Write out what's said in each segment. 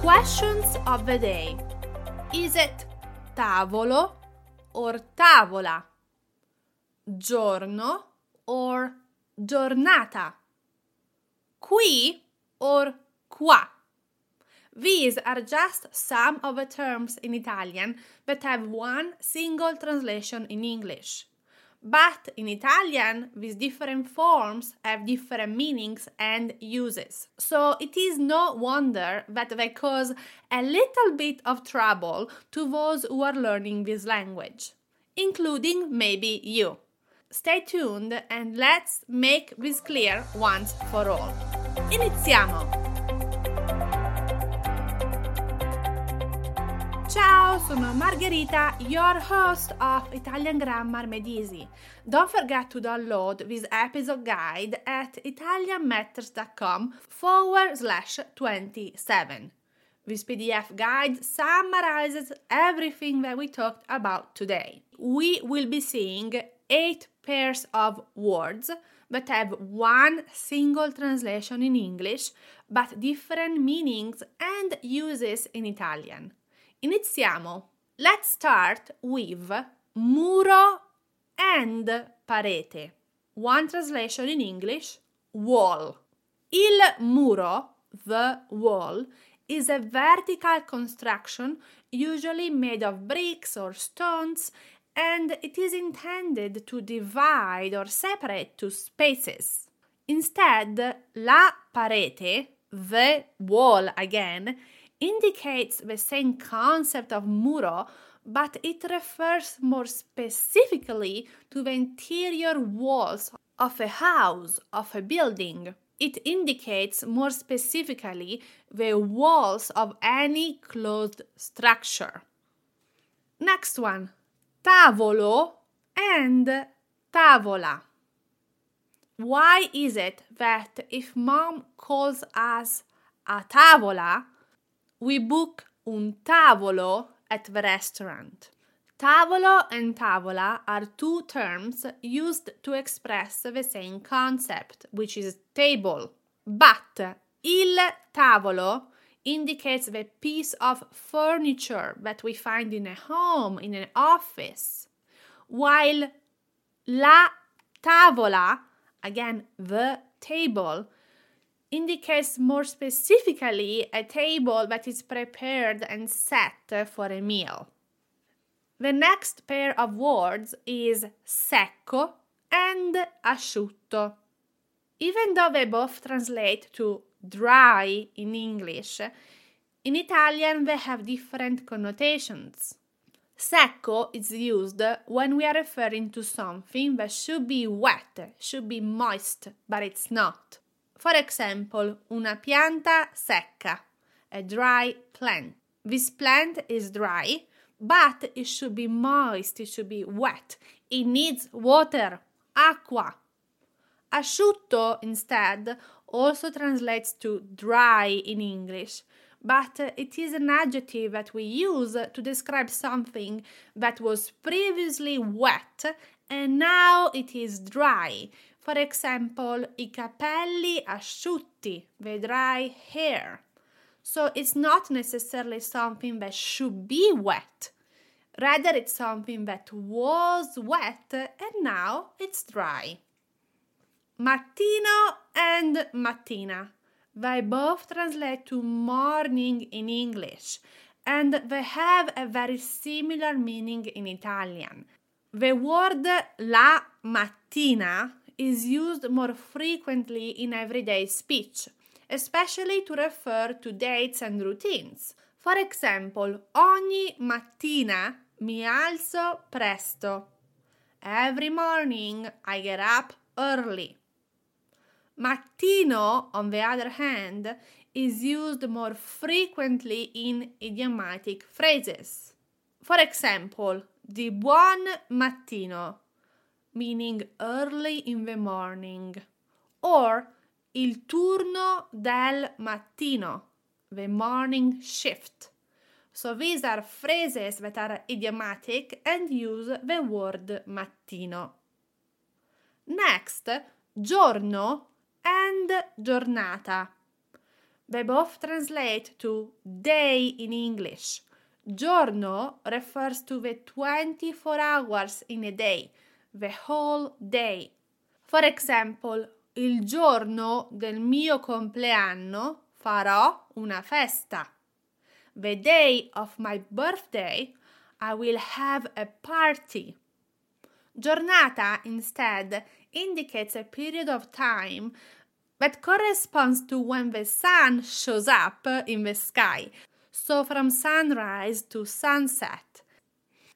Questions of the day. Is it tavolo or tavola? Giorno or giornata? Qui or qua? These are just some of the terms in Italian that have one single translation in English. But in Italian, these different forms have different meanings and uses. So it is no wonder that they cause a little bit of trouble to those who are learning this language, including maybe you. Stay tuned and let's make this clear once for all. Iniziamo! Ciao, sono Margherita, your host of Italian Grammar Made Easy. Don't forget to download this episode guide at italianmatters.com forward slash 27. This PDF guide summarizes everything that we talked about today. We will be seeing eight pairs of words that have one single translation in English but different meanings and uses in Italian. Iniziamo. Let's start with muro and parete. One translation in English wall. Il muro, the wall, is a vertical construction usually made of bricks or stones and it is intended to divide or separate two spaces. Instead, la parete, the wall again, indicates the same concept of muro, but it refers more specifically to the interior walls of a house, of a building. It indicates more specifically the walls of any closed structure. Next one tavolo and tavola. Why is it that if mom calls us a tavola, we book un tavolo at the restaurant. Tavolo and tavola are two terms used to express the same concept, which is table. But il tavolo indicates the piece of furniture that we find in a home, in an office, while la tavola, again the table, indicates more specifically a table that is prepared and set for a meal. The next pair of words is secco and asciutto. Even though they both translate to dry in English, in Italian they have different connotations. Secco is used when we are referring to something that should be wet, should be moist, but it's not. For example, una pianta secca, a dry plant. This plant is dry, but it should be moist, it should be wet. It needs water, acqua. Asciutto, instead, also translates to dry in English, but it is an adjective that we use to describe something that was previously wet and now it is dry. For example, i capelli asciutti, the dry hair. So it's not necessarily something that should be wet. Rather, it's something that was wet and now it's dry. Mattino and mattina. They both translate to morning in English and they have a very similar meaning in Italian. The word la mattina is used more frequently in everyday speech, especially to refer to dates and routines. For example, ogni mattina mi alzo presto. Every morning I get up early. Mattino, on the other hand, is used more frequently in idiomatic phrases. For example, di buon mattino meaning early in the morning, or il turno del mattino, the morning shift. So these are phrases that are idiomatic and use the word mattino. Next, giorno and giornata. They both translate to day in English. Giorno refers to the 24 hours in a day, the whole day. For example, il giorno del mio compleanno farò una festa. The day of my birthday, I will have a party. Giornata instead indicates a period of time that corresponds to when the sun shows up in the sky, so from sunrise to sunset.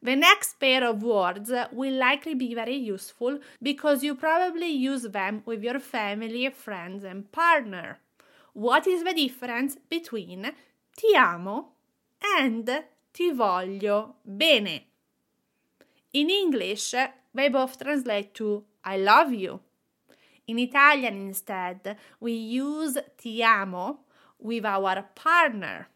The next pair of words will likely be very useful because you probably use them with your family, friends, and partner. What is the difference between ti amo and ti voglio bene? In English, they both translate to I love you. In Italian, instead, we use ti amo with our partner.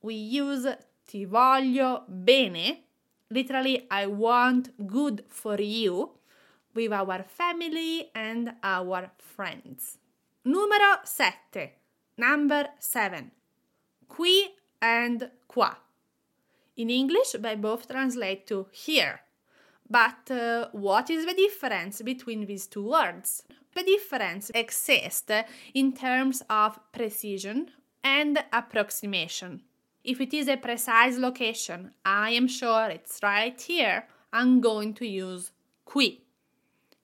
We use ti voglio bene, literally, I want good for you, with our family and our friends. Numero 7. Number 7. Qui and qua. In English, they both translate to here. But uh, what is the difference between these two words? The difference exists in terms of precision and approximation. If it is a precise location, I am sure it's right here, I'm going to use qui.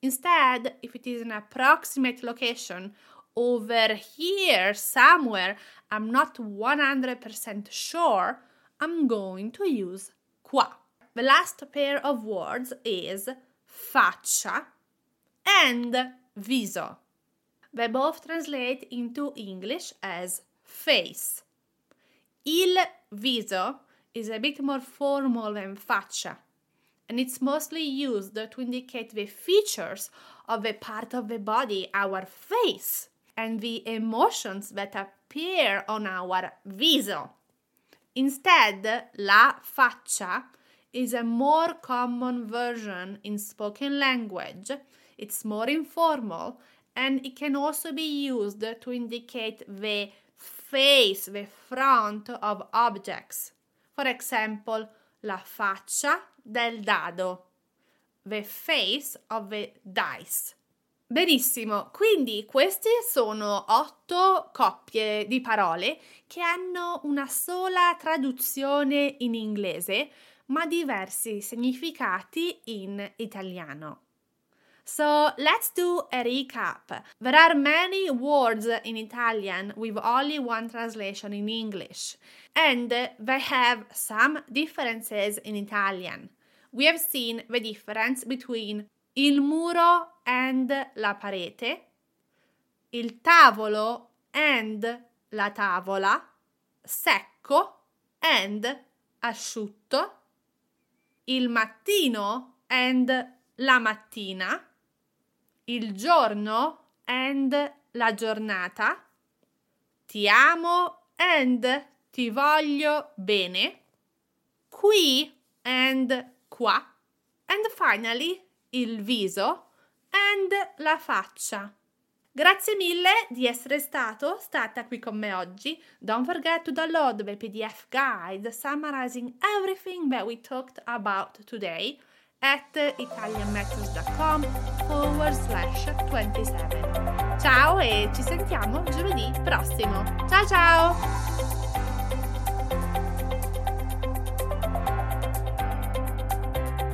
Instead, if it is an approximate location, over here somewhere, I'm not 100% sure, I'm going to use qua. The last pair of words is faccia and viso. They both translate into English as face. Il viso is a bit more formal than faccia, and it's mostly used to indicate the features of a part of the body, our face, and the emotions that appear on our viso. Instead, la faccia is a more common version in spoken language. It's more informal and it can also be used to indicate the face, the front of objects. For example, la faccia del dado, the face of the dice. Benissimo, quindi queste sono otto coppie di parole che hanno una sola traduzione in inglese, ma diversi significati in italiano. So let's do a recap. There are many words in Italian with only one translation in English, and they have some differences in Italian. We have seen the difference between il muro and la parete, il tavolo and la tavola, secco and asciutto, il mattino and la mattina, il giorno and la giornata, ti amo and ti voglio bene, qui and qua, and finally il viso and la faccia. Grazie mille di essere stato, stata qui con me oggi. Don't forget to download the PDF guide summarizing everything that we talked about today at italianmethods.com forward slash 27. Ciao e ci sentiamo giovedì prossimo. Ciao ciao!